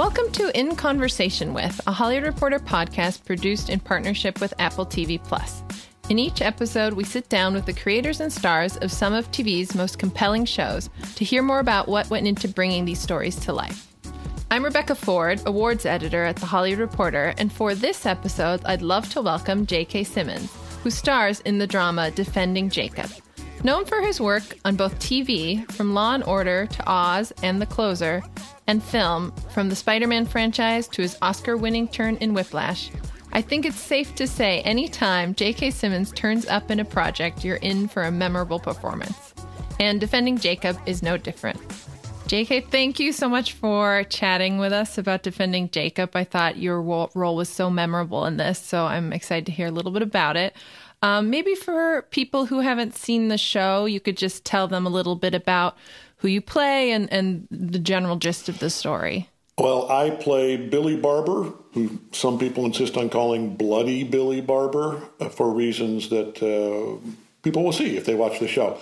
Welcome to In Conversation with, a Hollywood Reporter podcast produced in partnership with Apple TV Plus. In each episode, we sit down with the creators and stars of some of TV's most compelling shows to hear more about what went into bringing these stories to life. I'm Rebecca Ford, awards editor at The Hollywood Reporter, and for this episode, I'd love to welcome J.K. Simmons, who stars in the drama Defending Jacob. Known for his work on both TV, from Law and Order to Oz and The Closer, and film, from the Spider Man franchise to his Oscar winning turn in Whiplash, I think it's safe to say anytime J.K. Simmons turns up in a project, you're in for a memorable performance. And Defending Jacob is no different. JK, thank you so much for chatting with us about defending Jacob. I thought your role was so memorable in this, so I'm excited to hear a little bit about it. Um, maybe for people who haven't seen the show, you could just tell them a little bit about who you play and, and the general gist of the story. Well, I play Billy Barber, who some people insist on calling Bloody Billy Barber uh, for reasons that uh, people will see if they watch the show.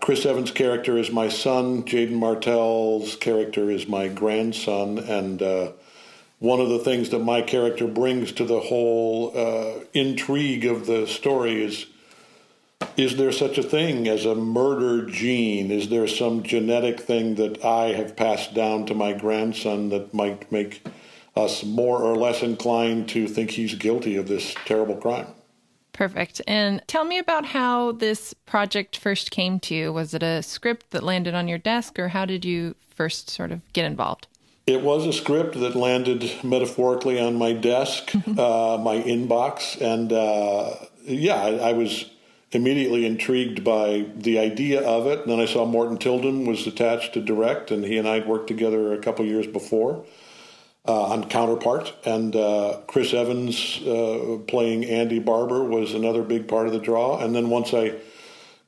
Chris Evans' character is my son. Jaeden Martell's character is my grandson. And uh, one of the things that my character brings to the whole uh, intrigue of the story is is there such a thing as a murder gene? Is there some genetic thing that I have passed down to my grandson that might make us more or less inclined to think he's guilty of this terrible crime? Perfect. And tell me about how this project first came to you. Was it a script that landed on your desk, or how did you first sort of get involved? It was a script that landed metaphorically on my desk, uh, my inbox, and uh, yeah, I, I, was immediately intrigued by the idea of it. And then I saw Morten Tyldum was attached to direct, and he and I had worked together a couple years before uh, on Counterpart. And uh, Chris Evans uh, playing Andy Barber was another big part of the draw. And then once I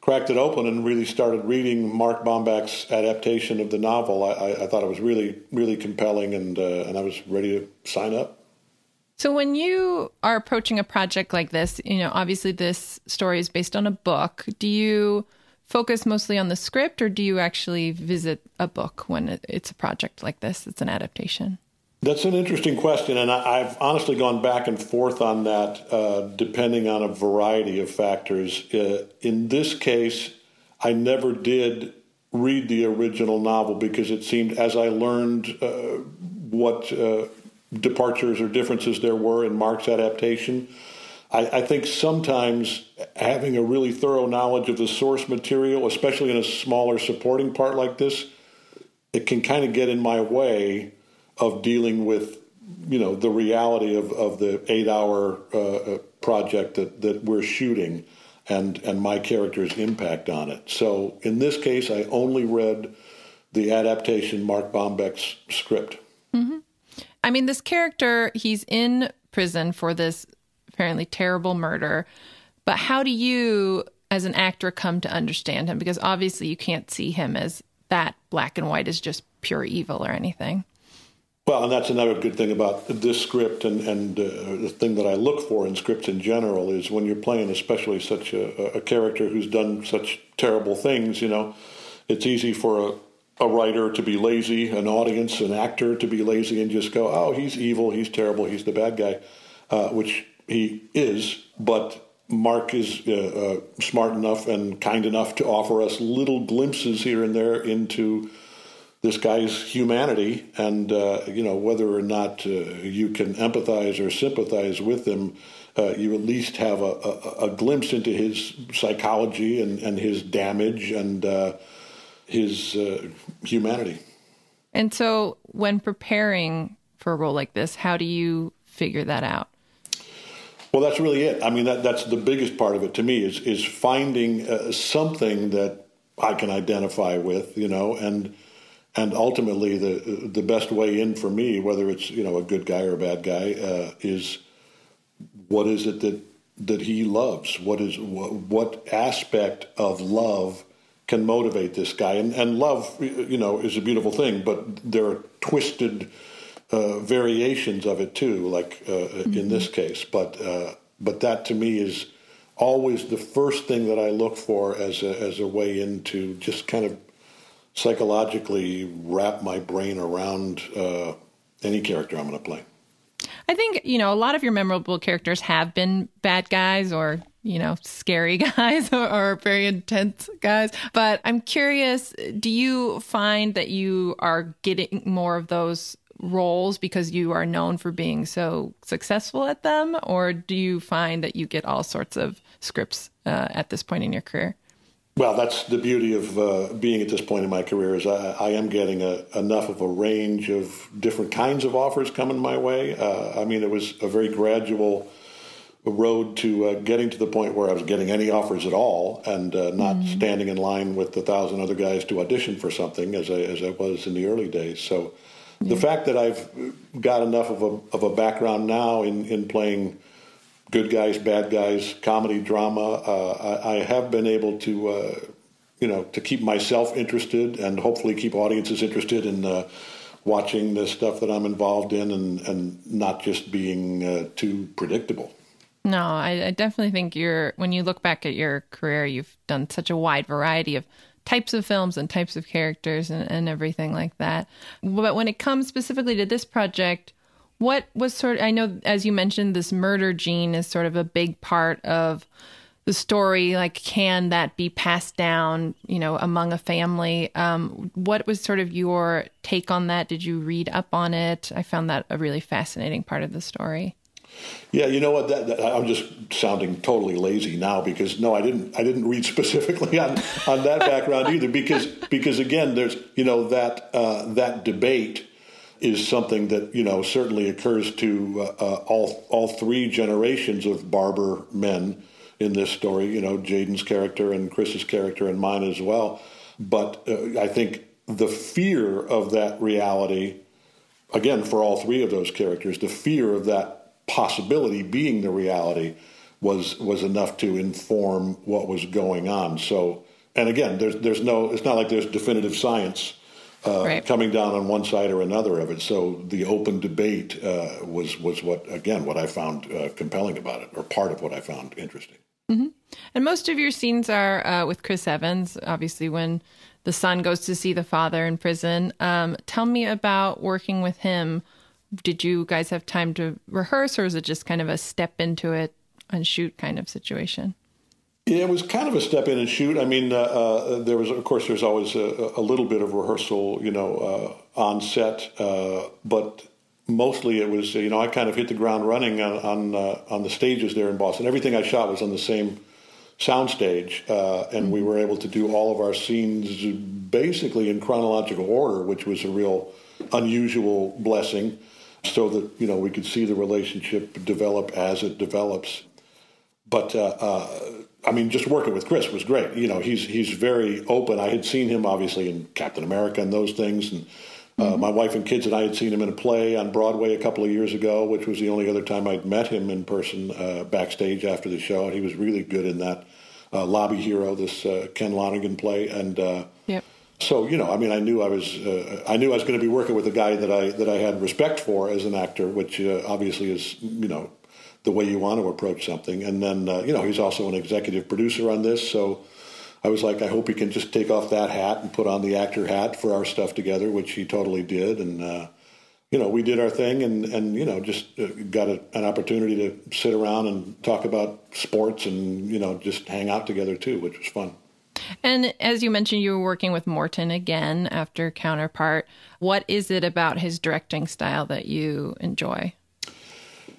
cracked it open and really started reading Mark Bomback's adaptation of the novel, I, I thought it was really, really compelling, and uh, and I was ready to sign up. So when you are approaching a project like this, you know, obviously this story is based on a book. Do you focus mostly on the script, or do you actually visit a book when it's a project like this? It's an adaptation. That's an interesting question, and I, have honestly gone back and forth on that, uh, depending on a variety of factors. Uh, in this case, I never did read the original novel because it seemed, as I learned uh, what uh, departures or differences there were in Mark's adaptation, I, I, think sometimes having a really thorough knowledge of the source material, especially in a smaller supporting part like this, it can kind of get in my way of dealing with you know the reality of, of the eight hour uh, uh, project that, that we're shooting and and my character's impact on it. So in this case, I only read the adaptation Mark Bomback's script. Mm-hmm. I mean, this character he's in prison for this apparently terrible murder, but how do you, as an actor, come to understand him? Because obviously you can't see him as that black and white as just pure evil or anything. Well, and that's another good thing about this script, and, and uh, the thing that I look for in scripts in general is when you're playing, especially such a, a character who's done such terrible things. You know, it's easy for a, a writer to be lazy, an audience, an actor to be lazy, and just go, "Oh, he's evil, he's terrible, he's the bad guy," uh, which he is. But Mark is uh, uh, smart enough and kind enough to offer us little glimpses here and there into this guy's humanity, and uh, you know whether or not uh, you can empathize or sympathize with him, uh, you at least have a, a, a, glimpse into his psychology and, and his damage and uh, his uh, humanity. And so, when preparing for a role like this, how do you figure that out? Well, that's really it. I mean, that, that's the biggest part of it to me is is finding uh, something that I can identify with, you know, and and ultimately the the best way in for me, whether it's you know a good guy or a bad guy, uh, is what is it that that he loves? What is what, what aspect of love can motivate this guy? And and love, you know, is a beautiful thing, but there are twisted uh, variations of it too, like uh, mm-hmm. in this case. But uh, but that to me is always the first thing that I look for as a, as a way into just kind of psychologically wrap my brain around uh, any character I'm going to play. I think, you know, a lot of your memorable characters have been bad guys or, you know, scary guys or, very intense guys. But I'm curious, do you find that you are getting more of those roles because you are known for being so successful at them? Or do you find that you get all sorts of scripts uh, at this point in your career? Well, that's the beauty of uh, being at this point in my career is I, I am getting a, enough of a range of different kinds of offers coming my way. Uh, I mean, it was a very gradual road to uh, getting to the point where I was getting any offers at all and uh, not mm-hmm. standing in line with a thousand other guys to audition for something as I, as I was in the early days. So yeah. the fact that I've got enough of a, of a background now in, in playing – good guys, bad guys, comedy, drama. Uh, I, I, have been able to, uh, you know, to keep myself interested and hopefully keep audiences interested in uh, watching the stuff that I'm involved in and, and not just being uh, too predictable. No, I, I definitely think you're, when you look back at your career, you've done such a wide variety of types of films and types of characters and, and everything like that. But when it comes specifically to this project, what was sort of, I know, as you mentioned, this murder gene is sort of a big part of the story. Like, can that be passed down, you know, among a family? Um, what was sort of your take on that? Did you read up on it? I found that a really fascinating part of the story. Yeah, you know what? That, that, I'm just sounding totally lazy now because no, I didn't. I didn't read specifically on on that background either because because again, there's you know that uh, that debate is something that you know certainly occurs to uh, uh, all all three generations of barber men in this story. You know, Jaeden's character and Chris's character and mine as well. But uh, I think the fear of that reality, again, for all three of those characters, the fear of that possibility being the reality was was enough to inform what was going on. So, and again, there's there's no, it's not like there's definitive science uh, right. coming down on one side or another of it. So the open debate uh, was was what again what I found uh, compelling about it, or part of what I found interesting. Mm-hmm. And most of your scenes are uh, with Chris Evans, obviously when the son goes to see the father in prison. Um, tell me about working with him. Did you guys have time to rehearse, or was it just kind of a step into it and shoot kind of situation? Yeah, it was kind of a step in and shoot. I mean, uh, uh, there was, of course, there's always a, a, little bit of rehearsal, you know, uh, on set, uh, but mostly it was, you know, I kind of hit the ground running on on, uh, on the stages there in Boston. Everything I shot was on the same soundstage, uh, and we were able to do all of our scenes basically in chronological order, which was a real unusual blessing, so that you know we could see the relationship develop as it develops. But uh I mean, just working with Chris was great. You know, he's he's very open. I had seen him obviously in Captain America and those things, and uh, mm-hmm. my wife and kids and I had seen him in a play on Broadway a couple of years ago, which was the only other time I'd met him in person uh, backstage after the show. And he was really good in that uh, Lobby Hero, this uh, Ken Lonergan play, and uh, yep. So you know, I mean, I knew I was uh, I knew I was going to be working with a guy that I that I had respect for as an actor, which obviously is you know the way you want to approach something. And then, uh, you know, he's also an executive producer on this. So I was like, I hope he can just take off that hat and put on the actor hat for our stuff together, which he totally did. And, uh, you know, we did our thing and, and you know, just uh, got a, an opportunity to sit around and talk about sports and, you know, just hang out together too, which was fun. And as you mentioned, you were working with Morten again after Counterpart. What is it about his directing style that you enjoy?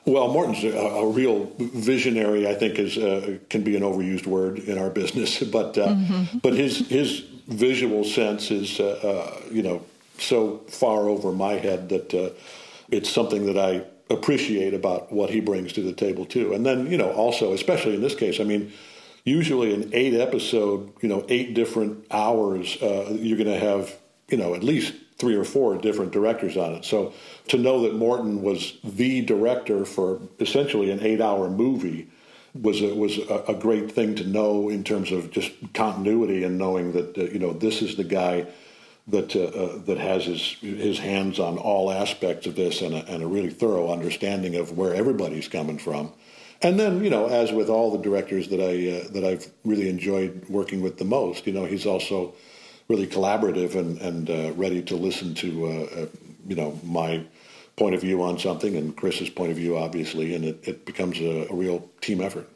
Well, Morten's a, a, real visionary. I think is uh, can be an overused word in our business, but uh, mm-hmm. but his his visual sense is uh, uh you know so far over my head that uh, it's something that I appreciate about what he brings to the table too. And then you know also, especially in this case, I mean, usually an eight episode, you know, eight different hours, uh, you're going to have, you know, at least three or four different directors on it. So to know that Morten was the director for essentially an eight hour movie was a, was a, a, great thing to know in terms of just continuity and knowing that uh, you know this is the guy that uh, uh, that has his his hands on all aspects of this and a, and a really thorough understanding of where everybody's coming from. And then you know, as with all the directors that I uh, that I've really enjoyed working with the most, you know, he's also really collaborative and and uh, ready to listen to uh, you know my point of view on something and Chris's point of view, obviously, and it, it becomes a, a real team effort.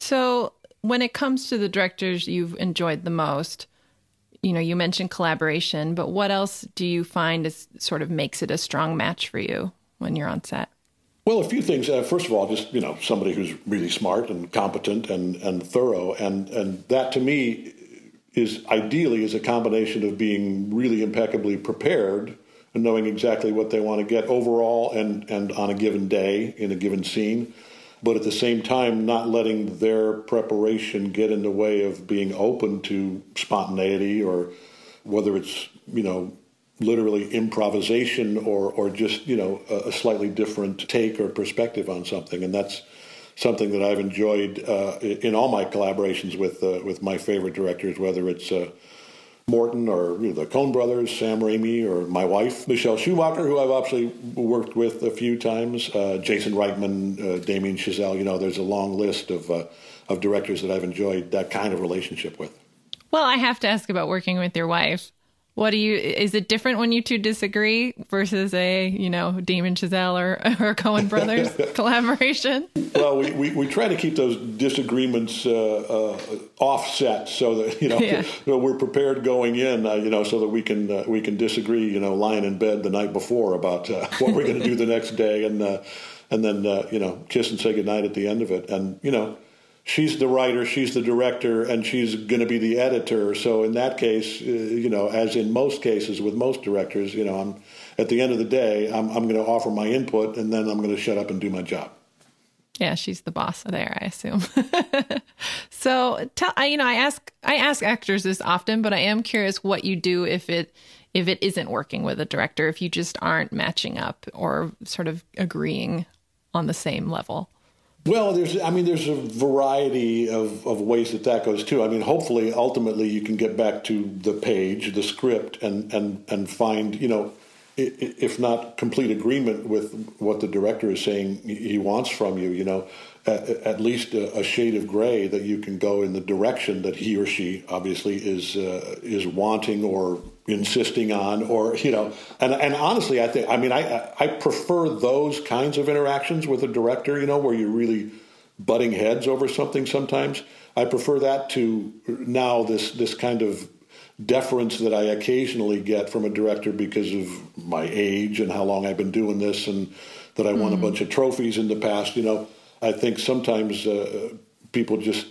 So, when it comes to the directors you've enjoyed the most, you know, you mentioned collaboration, but what else do you find is sort of makes it a strong match for you when you're on set? Well, a few things. Uh, first of all, just you know, somebody who's really smart and competent and and thorough, and and that to me is ideally is a combination of being really impeccably prepared and knowing exactly what they want to get overall and, and on a given day in a given scene. But at the same time, not letting their preparation get in the way of being open to spontaneity or whether it's, you know, literally improvisation or, or just, you know, a, slightly different take or perspective on something. And that's something that I've enjoyed uh, in all my collaborations with, uh, with my favorite directors, whether it's uh, Morten or you know, the Coen brothers, Sam Raimi, or my wife, Michelle Schumacher, who I've actually worked with a few times, uh, Jason Reitman, uh, Damien Chazelle. You know, there's a long list of, uh, of directors that I've enjoyed that kind of relationship with. Well, I have to ask about working with your wife. What do you? Is it different when you two disagree versus a you know Damien Chazelle or, or Coen Brothers collaboration? Well, we, we, we, try to keep those disagreements uh, uh, offset so that you know yeah. we're prepared going in, uh, you know, so that we can uh, we can disagree, you know, lying in bed the night before about uh, what we're going to do the next day, and uh, and then you know kiss and say goodnight at the end of it, and you know she's the writer, she's the director, and she's going to be the editor. So in that case, uh, you know, as in most cases with most directors, you know, I'm at the end of the day, I'm, I'm going to offer my input, and then I'm going to shut up and do my job. Yeah, she's the boss there, I assume. so, tell I, you know, I ask I ask actors this often, but I am curious what you do if it if it isn't working with a director, if you just aren't matching up or sort of agreeing on the same level. Well, there's, I mean, there's a variety of, of ways that that goes too. I mean, hopefully, ultimately, you can get back to the page, the script, and and and find, you know, if not complete agreement with what the director is saying he wants from you, you know, at, at least a, a, shade of gray that you can go in the direction that he or she obviously is uh, is wanting or insisting on or you know and and honestly i think i mean i i prefer those kinds of interactions with a director you know where you're really butting heads over something sometimes i prefer that to now this this kind of deference that i occasionally get from a director because of my age and how long i've been doing this and that i won mm-hmm. a bunch of trophies in the past you know i think sometimes uh, people just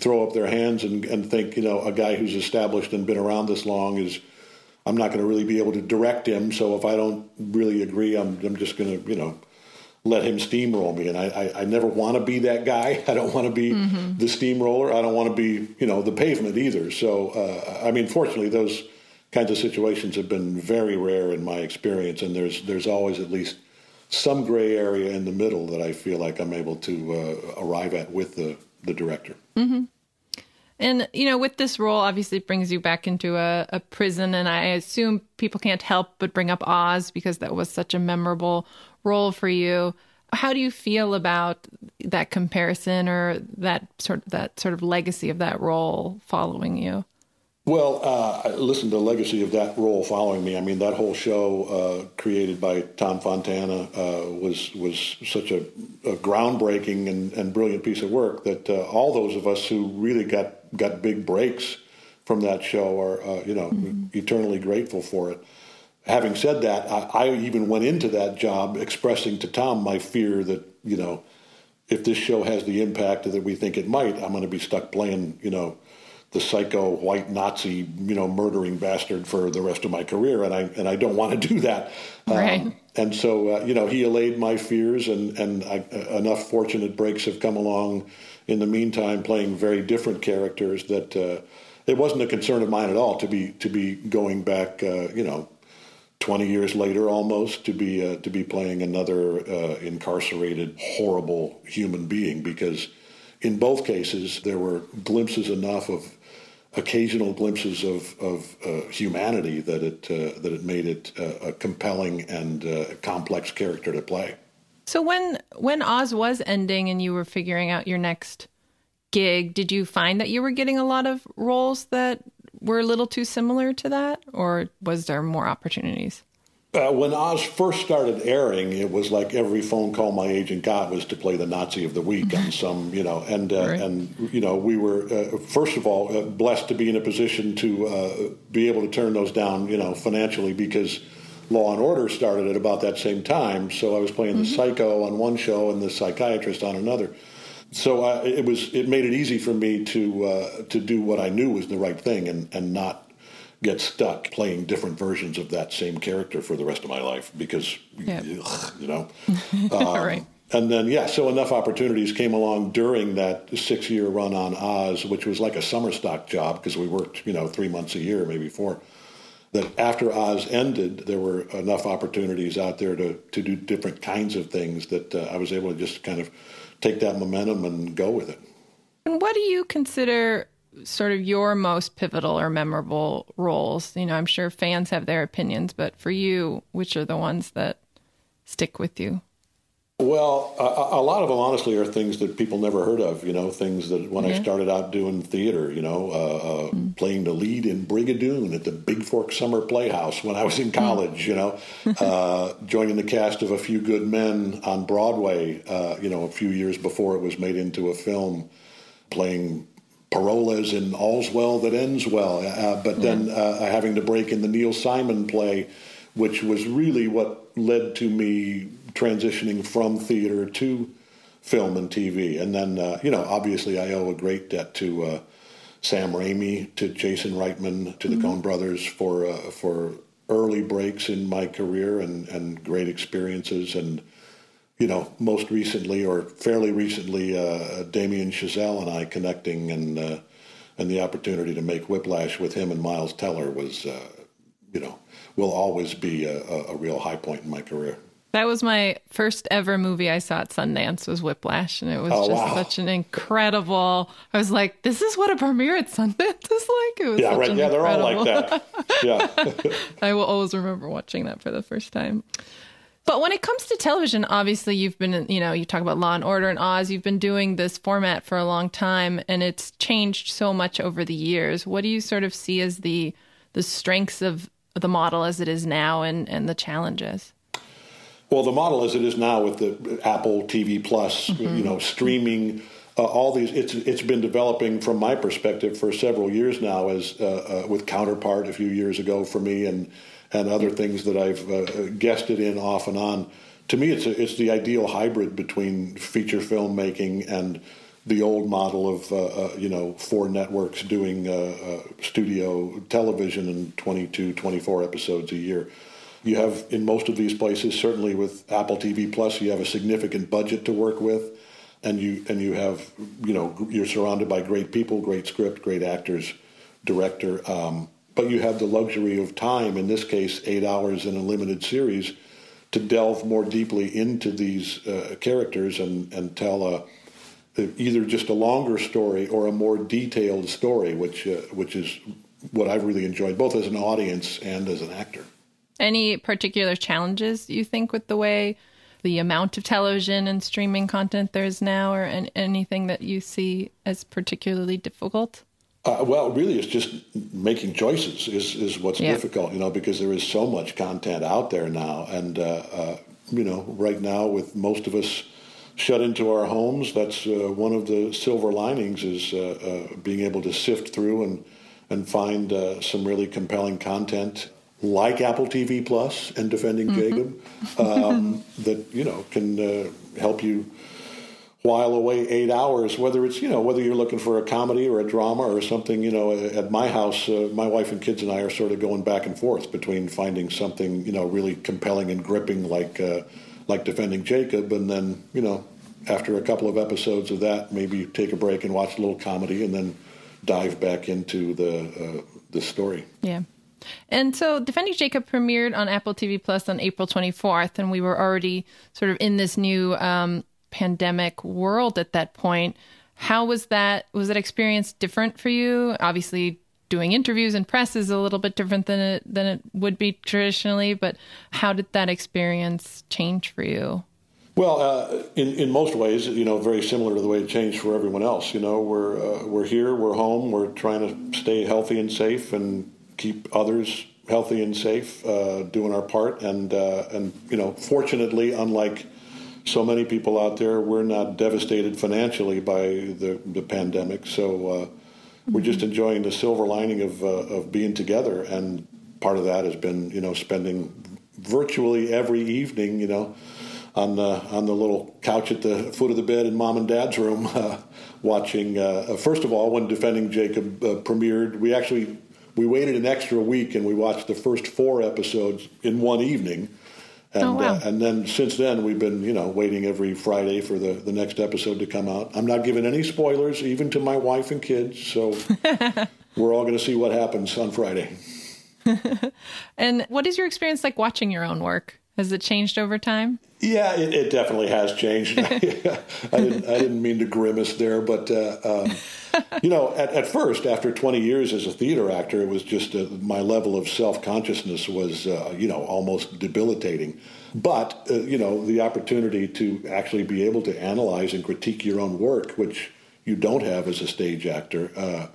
throw up their hands and, and think you know a guy who's established and been around this long is I'm not going to really be able to direct him. So if I don't really agree, I'm, I'm just going to, you know, let him steamroll me. And I, I, I never want to be that guy. I don't want to be mm-hmm. the steamroller. I don't want to be, you know, the pavement either. So, uh, I mean, fortunately, those kinds of situations have been very rare in my experience. And there's, there's always at least some gray area in the middle that I feel like I'm able to uh, arrive at with the, the director. Mm-hmm. And, you know, with this role, obviously it brings you back into a, a, prison. And I assume people can't help but bring up Oz because that was such a memorable role for you. How do you feel about that comparison or that sort of that sort of legacy of that role following you? Well, uh, listen, to the legacy of that role following me. I mean, that whole show uh, created by Tom Fontana uh, was was such a, a groundbreaking and, and, brilliant piece of work that uh, all those of us who really got got big breaks from that show are uh, you know mm-hmm. eternally grateful for it. Having said that, I, I even went into that job expressing to Tom my fear that you know if this show has the impact that we think it might, I'm going to be stuck playing you know the psycho white Nazi, you know, murdering bastard for the rest of my career, and I and I don't want to do that. Right. Um, and so, uh, you know, he allayed my fears, and and I, uh, enough fortunate breaks have come along in the meantime playing very different characters that uh, it wasn't a concern of mine at all to be to be going back uh, you know 20 years later almost to be uh, to be playing another uh, incarcerated horrible human being because in both cases there were glimpses enough of occasional glimpses of, of uh, humanity that it uh, that it made it uh, a compelling and uh, complex character to play. So when when Oz was ending and you were figuring out your next gig, did you find that you were getting a lot of roles that were a little too similar to that, or was there more opportunities? Uh, when Oz first started airing, it was like every phone call my agent got was to play the Nazi of the week on some, you know, and uh, right. and you know we were uh, first of all uh, blessed to be in a position to uh, be able to turn those down, you know, financially because Law and Order started at about that same time. So I was playing mm-hmm. the psycho on one show and the psychiatrist on another. So uh, it was it made it easy for me to to do what I knew was the right thing and and not get stuck playing different versions of that same character for the rest of my life because yep. ugh, you know? Um, right. and then yeah so enough opportunities came along during that six year run on oz which was like a summer stock job because we worked you know three months a year maybe four. That after oz ended there were enough opportunities out there to, to do different kinds of things that uh, i was able to just kind of take that momentum and go with it. And what do you consider sort of your most pivotal or memorable roles? You know, I'm sure fans have their opinions, but for you, which are the ones that stick with you? Well, a, a, lot of them, honestly, are things that people never heard of. You know, things that when I started out doing theater, you know, uh, uh, mm. playing the lead in Brigadoon at the Bigfork Summer Playhouse when I was in hmm. college. Mm. You know, uh, joining the cast of A Few Good Men on Broadway. Uh, you know, a few years before it was made into a film, playing Parolles in All's Well That Ends Well, uh, but then uh, having to break in the Neil Simon play, which was really what led to me transitioning from theater to film and TV. And then, uh, you know, obviously I owe a great debt to uh, Sam Raimi, to Jason Reitman, to the mm-hmm. Coen brothers for, uh, for early breaks in my career and, and great experiences. And, you know, most recently or fairly recently, uh, Damien Chazelle and I connecting and uh, and the opportunity to make Whiplash with him and Miles Teller was, uh, you know, will always be a, a, real high point in my career. That was my first ever movie I saw at Sundance was Whiplash, and it was oh, just wow. such an incredible. I was like, "This is what a premiere at Sundance is like." It was yeah, right. Yeah, they're all like that. Yeah, I will always remember watching that for the first time. But when it comes to television, obviously you've been, you know, you talk about Law and Order and Oz. You've been doing this format for a long time, and it's changed so much over the years. What do you sort of see as the the strengths of the model as it is now, and and the challenges? Well, the model as it is now with the Apple TV Plus, mm-hmm. you know, streaming. Uh, all these it's it's been developing from my perspective for several years now as uh, uh, with counterpart a few years ago for me and and other things that I've uh, guested in off and on. To me, it's a, it's the ideal hybrid between feature filmmaking and the old model of uh, uh, you know four networks doing uh, uh, studio television and 22 24 episodes a year you have in most of these places certainly with apple tv plus you have a significant budget to work with and you and you have you know you're surrounded by great people great script great actors director um, but you have the luxury of time, in this case, eight hours in a limited series, to delve more deeply into these uh, characters and, and tell a, either just a longer story or a more detailed story, which, uh, which is what I've really enjoyed, both as an audience and as an actor. Any particular challenges you think with the way the amount of television and streaming content there is now, or anything that you see as particularly difficult? Uh, well, really, it's just making choices is, is what's yeah. difficult, you know, because there is so much content out there now. And, uh, uh, you know, right now, with most of us shut into our homes, that's uh, one of the silver linings is uh, uh, being able to sift through and, and find some really compelling content like Apple TV Plus and Defending mm-hmm. Jacob um, that, you know, can help you while away eight hours, whether it's, you know, whether you're looking for a comedy or a drama or something, you know, at my house, uh, my wife and kids and I are sort of going back and forth between finding something, you know, really compelling and gripping like, uh, like Defending Jacob and then, you know, after a couple of episodes of that, maybe take a break and watch a little comedy, and then dive back into the uh, the story. Yeah. And so Defending Jacob premiered on Apple TV Plus on April 24th, and we were already sort of in this new um, pandemic world at that point. How was that? Was that experience different for you? Obviously, doing interviews and press is a little bit different than it than it would be traditionally. But how did that experience change for you? Well, uh, in in most ways, you know, very similar to the way it changed for everyone else. You know, we're uh, we're here, we're home, we're trying to stay healthy and safe, and keep others healthy and safe, uh, doing our part. And uh, and you know, fortunately, unlike so many people out there, we're not devastated financially by the the pandemic. So uh, we're just enjoying the silver lining of uh, of being together. And part of that has been you know spending virtually every evening, you know. On the on the little couch at the foot of the bed in mom and dad's room, uh, watching. Uh, first of all, when defending Jacob premiered, we actually we waited an extra week and we watched the first four episodes in one evening. And, oh, wow. uh, and then since then, we've been, you know, waiting every Friday for the, the next episode to come out. I'm not giving any spoilers, even to my wife and kids. So we're all going to see what happens on Friday. and what is your experience like watching your own work? Has it changed over time? Yeah, it, it definitely has changed. I, didn't, I didn't mean to grimace there, but uh, um, you know, at, at first, after 20 years as a theater actor, it was just uh, my level of self consciousness was, uh, you know, almost debilitating. But uh, you know, the opportunity to actually be able to analyze and critique your own work, which you don't have as a stage actor. Uh,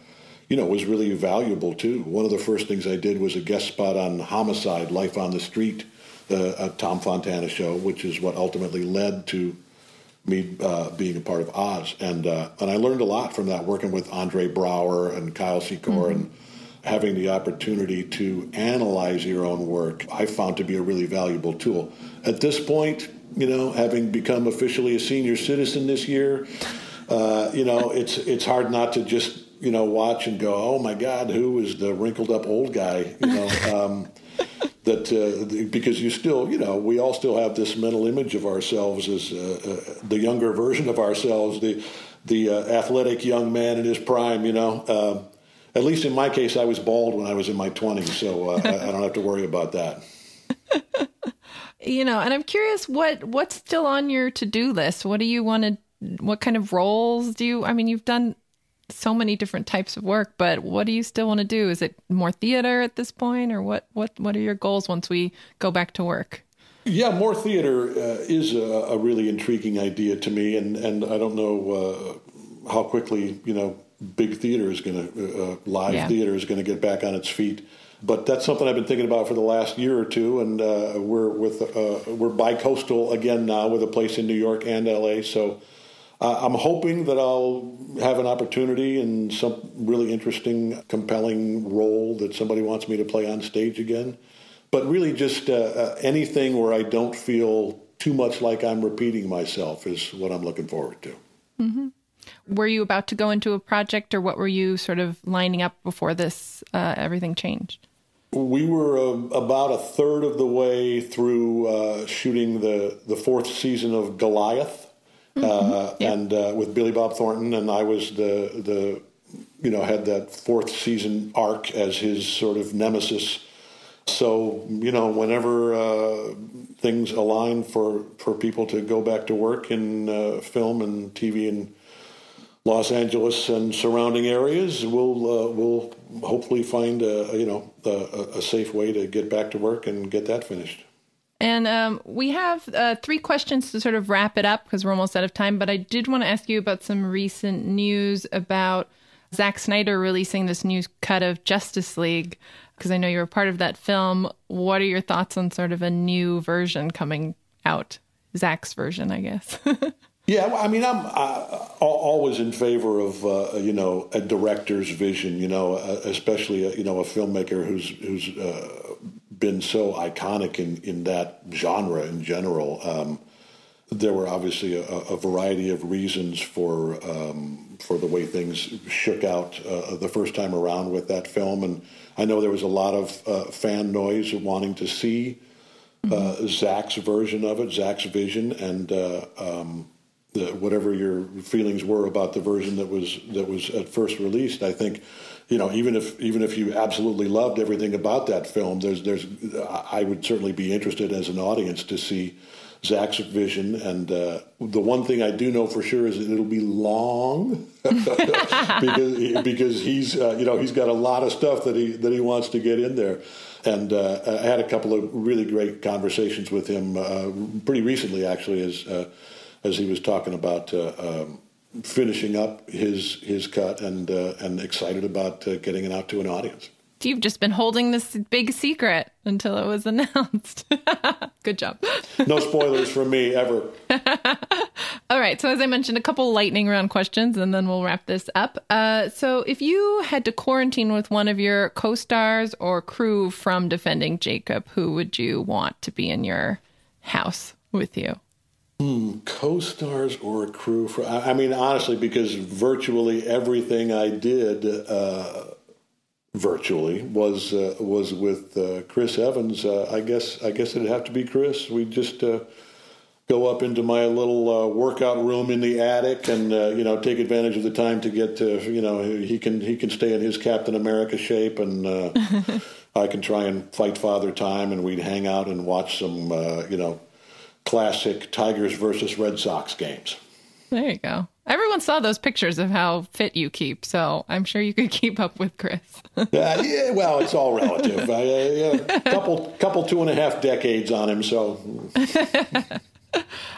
you know, was really valuable too. One of the first things I did was a guest spot on Homicide: Life on the Street, a Tom Fontana show, which is what ultimately led to me uh, being a part of Oz, and uh, and I learned a lot from that, working with Andre Braugher and Kyle Secor, mm-hmm. and having the opportunity to analyze your own work. I found to be a really valuable tool. At this point, you know, having become officially a senior citizen this year, uh, you know, it's it's hard not to just you know watch and go, oh my God, who is the wrinkled up old guy? You know. Um, that uh, because you still, you know, we all still have this mental image of ourselves as uh, uh, the younger version of ourselves, the the uh, athletic young man in his prime. You know, um, at least in my case, I was bald when I was in my twenties, so uh, I, I don't have to worry about that. you know, and I'm curious what what's still on your to do list. What do you want to? What kind of roles do you? I mean, you've done so many different types of work, but what do you still want to do? Is it more theater at this point, or what? What What are your goals once we go back to work? Yeah, more theater uh, is a, a, really intriguing idea to me, and and I don't know uh, how quickly you know big theater is going to uh, uh, live yeah. theater is going to get back on its feet. But that's something I've been thinking about for the last year or two, and uh, we're with uh, we're bi-coastal again now with a place in New York and L.A. So uh, I'm hoping that I'll have an opportunity in some really interesting, compelling role that somebody wants me to play on stage again. But really, just uh, uh, anything where I don't feel too much like I'm repeating myself is what I'm looking forward to. Mm-hmm. Were you about to go into a project, or what were you sort of lining up before this uh, everything changed? We were uh, about a third of the way through uh, shooting the the fourth season of Goliath mm-hmm. uh, and uh, with Billy Bob Thornton, and I was the the you know had that fourth season arc as his sort of nemesis. So you know, whenever uh, things align for for people to go back to work in uh, film and TV and Los Angeles and surrounding areas, we'll uh, we'll hopefully find a, you know a, a safe way to get back to work and get that finished. And um, we have uh, three questions to sort of wrap it up because we're almost out of time. But I did want to ask you about some recent news about Zack Snyder releasing this new cut of Justice League because I know you were part of that film. What are your thoughts on sort of a new version coming out? Zack's version, I guess. Yeah, I mean, I'm always in favor of uh, you know a director's vision. You know, uh, especially you know a filmmaker who's who's uh, been so iconic in, in that genre in general. Um, there were obviously a, a, variety of reasons for um, for the way things shook out uh, the first time around with that film, and I know there was a lot of uh, fan noise wanting to see uh, mm-hmm. Zack's version of it, Zack's vision, and uh, um, the, whatever your feelings were about the version that was that was at first released, I think, you know, even if even if you absolutely loved everything about that film, there's there's I would certainly be interested as an audience to see Zack's vision. And uh, the one thing I do know for sure is that it'll be long because because he's uh, you know he's got a lot of stuff that he that he wants to get in there. And uh, I had a couple of really great conversations with him uh, pretty recently, actually, as uh, as he was talking about uh, um, finishing up his his cut and uh, and excited about uh, getting it out to an audience. You've just been holding this big secret until it was announced. Good job. no spoilers from me ever. All right. So, as I mentioned, a couple lightning round questions and then we'll wrap this up. Uh, so, if you had to quarantine with one of your co stars or crew from Defending Jacob, who would you want to be in your house with you? Hmm, co-stars or a crew for I mean honestly because virtually everything I did uh, virtually was uh, was with uh, Chris Evans. Uh, I guess I guess it'd have to be Chris. We just uh, go up into my little uh, workout room in the attic and you know take advantage of the time to get to you know he can he can stay in his Captain America shape and I can try and fight father time and we'd hang out and watch some you know classic Tigers versus Red Sox games. There you go. Everyone saw those pictures of how fit you keep, so I'm sure you could keep up with Chris. uh, yeah, well, it's all relative. I, uh, yeah, couple, couple, two and a half decades on him, so.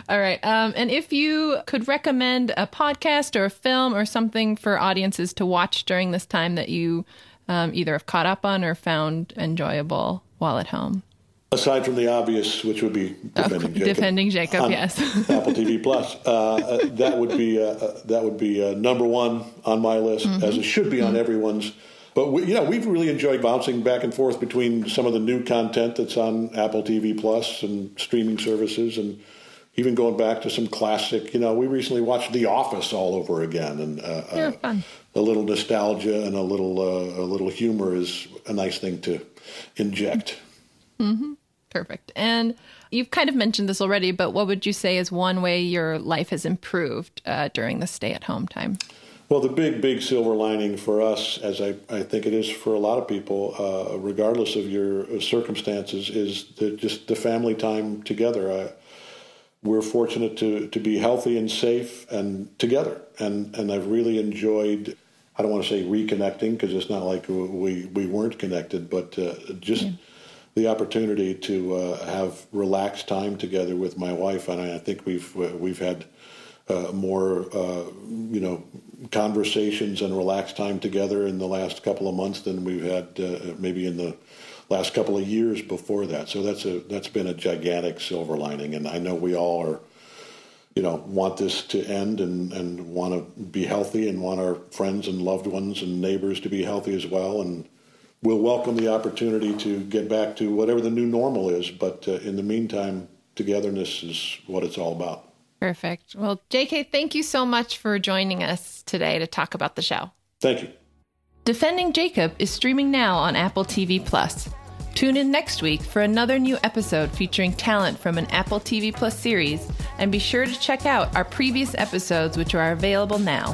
all right. Um, and if you could recommend a podcast or a film or something for audiences to watch during this time that you um, either have caught up on or found enjoyable while at home. Aside from the obvious, which would be defending Jacob, defending Jacob, yes, Apple TV Plus, uh, uh, that would be uh, uh that would be uh, number one on my list, mm-hmm. as it should be on mm-hmm. everyone's. But we, you know, we've really enjoyed bouncing back and forth between some of the new content that's on Apple TV Plus and streaming services, and even going back to some classic. You know, we recently watched The Office all over again, and uh, fun. a little nostalgia and a little a little humor is a nice thing to inject. Mm-hmm. Perfect. And you've kind of mentioned this already, but what would you say is one way your life has improved uh, during the stay at home time? Well, the big, big silver lining for us, as I, I think it is for a lot of people, uh, regardless of your circumstances, is the, just the family time together. Uh, we're fortunate to, to be healthy and safe and together. And, and I've really enjoyed, I don't want to say reconnecting because it's not like we, we weren't connected, but uh, just. Yeah the opportunity to uh, have relaxed time together with my wife, and I think we've uh, we've had uh, more uh, you know conversations and relaxed time together in the last couple of months than we've had uh, maybe in the last couple of years before that. So that's a that's been a gigantic silver lining, and I know we all are you know want this to end and and want to be healthy and want our friends and loved ones and neighbors to be healthy as well and we'll welcome the opportunity to get back to whatever the new normal is. But uh, in the meantime, togetherness is what it's all about. Perfect. Well, JK, thank you so much for joining us today to talk about the show. Thank you. Defending Jacob is streaming now on Apple TV Plus. Tune in next week for another new episode featuring talent from an Apple TV Plus series, and be sure to check out our previous episodes, which are available now.